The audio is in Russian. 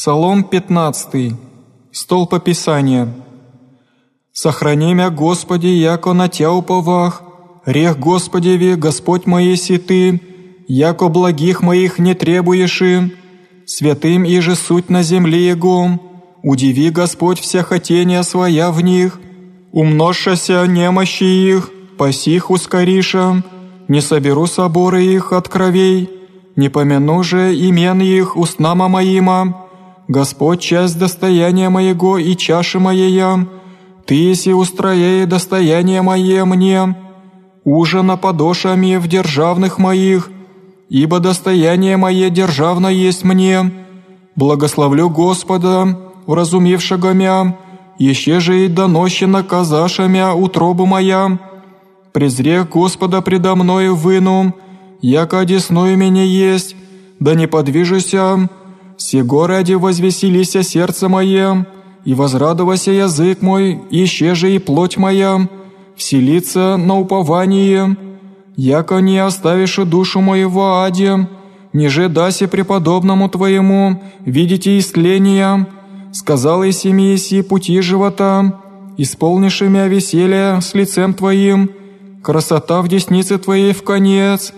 Псалом 15. Столпа Писания. «Сохрани мя, Господи, яко на Тя уповах, рех Господеви, Господь моей ситы, яко благих моих не требуеши, святым и же суть на земле Его, удиви, Господь, вся хотения своя в них, умножшася немощи их, пасих ускориша, не соберу соборы их от кровей, не помяну же имен их устнама моима, Господь часть достояния моего и чаши моея, Ты еси устроей достояние мое мне, ужина подошами в державных моих, ибо достояние мое державно есть мне. Благословлю Господа, уразумевшего мя, еще же и донощена казаша мя утробу моя. Презрех Господа предо мною выну, яко одесную меня есть, да не подвижуся, сего ради возвеселися сердце мое, и возрадовался язык мой, еще же и плоть моя, вселиться на упование, яко не оставишь душу моего аде, ниже даси преподобному Твоему, видите истления, сказал и семьи си пути живота, исполнишь имя веселья с лицем Твоим, красота в деснице Твоей в конец,